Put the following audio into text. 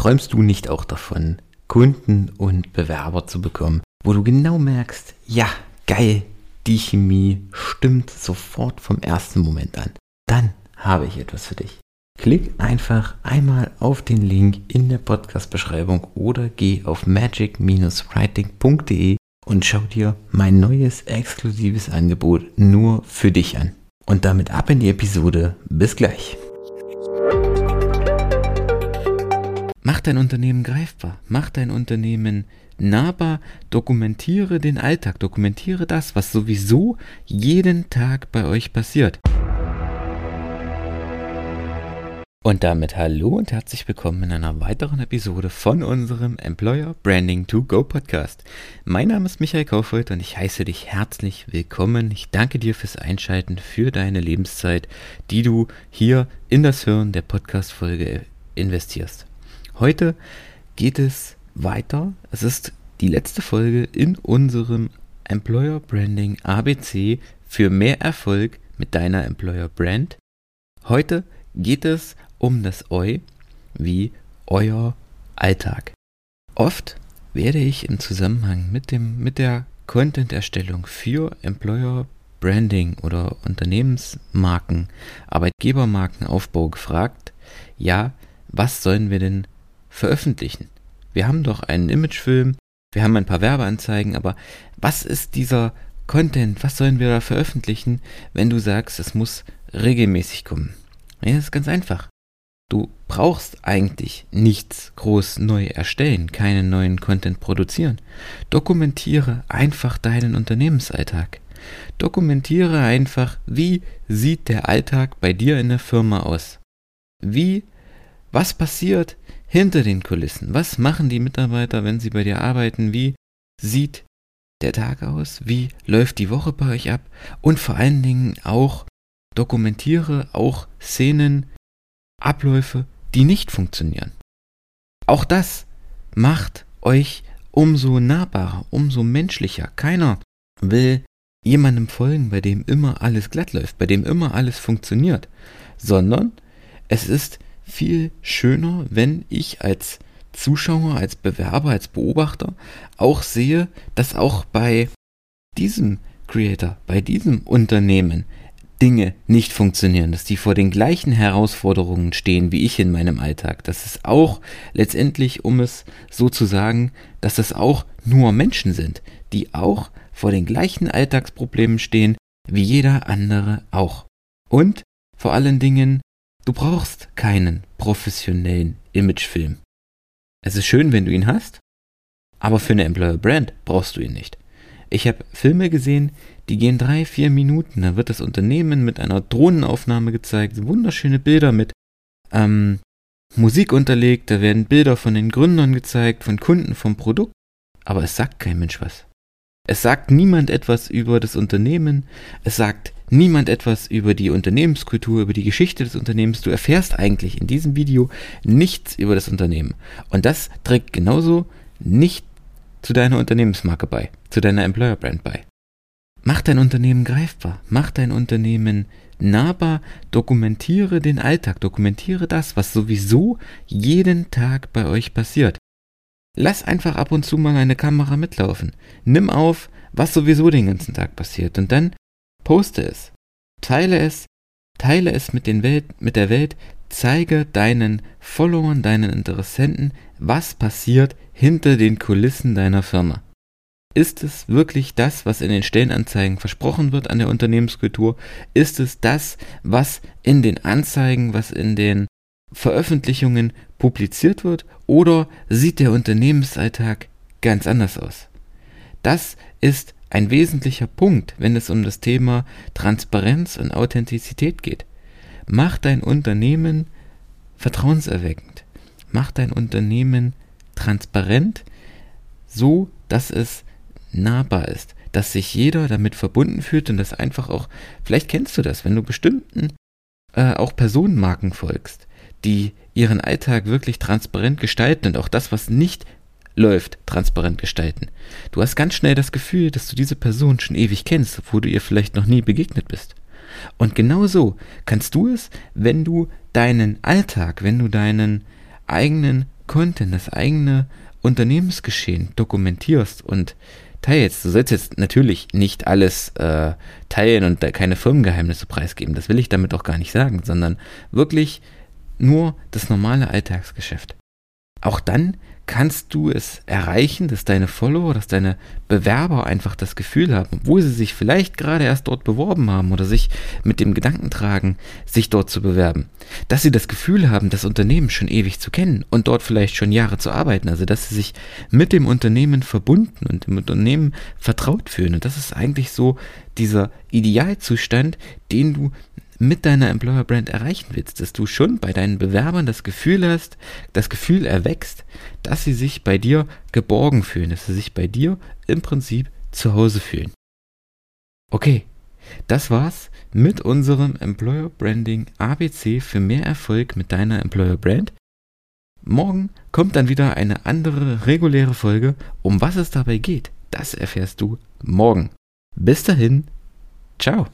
Träumst du nicht auch davon, Kunden und Bewerber zu bekommen, wo du genau merkst, ja, geil, die Chemie stimmt sofort vom ersten Moment an. Dann habe ich etwas für dich. Klick einfach einmal auf den Link in der Podcast-Beschreibung oder geh auf magic-writing.de und schau dir mein neues exklusives Angebot nur für dich an. Und damit ab in die Episode. Bis gleich. Mach dein Unternehmen greifbar, mach dein Unternehmen nahbar, dokumentiere den Alltag, dokumentiere das, was sowieso jeden Tag bei euch passiert. Und damit hallo und herzlich willkommen in einer weiteren Episode von unserem Employer Branding to Go Podcast. Mein Name ist Michael Kaufreuth und ich heiße dich herzlich willkommen. Ich danke dir fürs Einschalten, für deine Lebenszeit, die du hier in das Hören der Podcast-Folge investierst. Heute geht es weiter. Es ist die letzte Folge in unserem Employer Branding ABC für mehr Erfolg mit deiner Employer Brand. Heute geht es um das Eu wie euer Alltag. Oft werde ich im Zusammenhang mit, dem, mit der Content-Erstellung für Employer Branding oder Unternehmensmarken, Arbeitgebermarkenaufbau gefragt, ja, was sollen wir denn veröffentlichen. Wir haben doch einen Imagefilm, wir haben ein paar Werbeanzeigen, aber was ist dieser Content, was sollen wir da veröffentlichen, wenn du sagst, es muss regelmäßig kommen? Ja, das ist ganz einfach. Du brauchst eigentlich nichts groß neu erstellen, keinen neuen Content produzieren. Dokumentiere einfach deinen Unternehmensalltag. Dokumentiere einfach, wie sieht der Alltag bei dir in der Firma aus? Wie, was passiert, hinter den Kulissen. Was machen die Mitarbeiter, wenn sie bei dir arbeiten? Wie sieht der Tag aus? Wie läuft die Woche bei euch ab? Und vor allen Dingen auch dokumentiere auch Szenen, Abläufe, die nicht funktionieren. Auch das macht euch umso nahbarer, umso menschlicher. Keiner will jemandem folgen, bei dem immer alles glatt läuft, bei dem immer alles funktioniert, sondern es ist viel schöner, wenn ich als Zuschauer, als Bewerber, als Beobachter auch sehe, dass auch bei diesem Creator, bei diesem Unternehmen Dinge nicht funktionieren, dass die vor den gleichen Herausforderungen stehen wie ich in meinem Alltag, dass es auch letztendlich, um es so zu sagen, dass es auch nur Menschen sind, die auch vor den gleichen Alltagsproblemen stehen wie jeder andere auch. Und vor allen Dingen Du brauchst keinen professionellen Imagefilm. Es ist schön, wenn du ihn hast, aber für eine Employer Brand brauchst du ihn nicht. Ich habe Filme gesehen, die gehen drei, vier Minuten. Da wird das Unternehmen mit einer Drohnenaufnahme gezeigt, wunderschöne Bilder mit ähm, Musik unterlegt, da werden Bilder von den Gründern gezeigt, von Kunden, vom Produkt, aber es sagt kein Mensch was. Es sagt niemand etwas über das Unternehmen, es sagt niemand etwas über die Unternehmenskultur, über die Geschichte des Unternehmens. Du erfährst eigentlich in diesem Video nichts über das Unternehmen. Und das trägt genauso nicht zu deiner Unternehmensmarke bei, zu deiner Employer Brand bei. Mach dein Unternehmen greifbar, mach dein Unternehmen nahbar, dokumentiere den Alltag, dokumentiere das, was sowieso jeden Tag bei euch passiert. Lass einfach ab und zu mal eine Kamera mitlaufen. Nimm auf, was sowieso den ganzen Tag passiert und dann poste es. Teile es, teile es mit, den Welt, mit der Welt, zeige deinen Followern, deinen Interessenten, was passiert hinter den Kulissen deiner Firma. Ist es wirklich das, was in den Stellenanzeigen versprochen wird an der Unternehmenskultur? Ist es das, was in den Anzeigen, was in den Veröffentlichungen publiziert wird oder sieht der Unternehmensalltag ganz anders aus? Das ist ein wesentlicher Punkt, wenn es um das Thema Transparenz und Authentizität geht. Mach dein Unternehmen vertrauenserweckend. Mach dein Unternehmen transparent, so dass es nahbar ist, dass sich jeder damit verbunden fühlt und das einfach auch, vielleicht kennst du das, wenn du bestimmten äh, auch Personenmarken folgst, die ihren Alltag wirklich transparent gestalten und auch das, was nicht läuft, transparent gestalten. Du hast ganz schnell das Gefühl, dass du diese Person schon ewig kennst, obwohl du ihr vielleicht noch nie begegnet bist. Und genau so kannst du es, wenn du deinen Alltag, wenn du deinen eigenen Content, das eigene Unternehmensgeschehen dokumentierst und teilst, du sollst jetzt natürlich nicht alles äh, teilen und keine Firmengeheimnisse preisgeben, das will ich damit auch gar nicht sagen, sondern wirklich nur das normale Alltagsgeschäft. Auch dann kannst du es erreichen, dass deine Follower, dass deine Bewerber einfach das Gefühl haben, obwohl sie sich vielleicht gerade erst dort beworben haben oder sich mit dem Gedanken tragen, sich dort zu bewerben, dass sie das Gefühl haben, das Unternehmen schon ewig zu kennen und dort vielleicht schon Jahre zu arbeiten, also dass sie sich mit dem Unternehmen verbunden und dem Unternehmen vertraut fühlen. Und das ist eigentlich so dieser Idealzustand, den du mit deiner Employer Brand erreichen willst, dass du schon bei deinen Bewerbern das Gefühl hast, das Gefühl erwächst, dass sie sich bei dir geborgen fühlen, dass sie sich bei dir im Prinzip zu Hause fühlen. Okay, das war's mit unserem Employer Branding ABC für mehr Erfolg mit deiner Employer Brand. Morgen kommt dann wieder eine andere reguläre Folge. Um was es dabei geht, das erfährst du morgen. Bis dahin, ciao.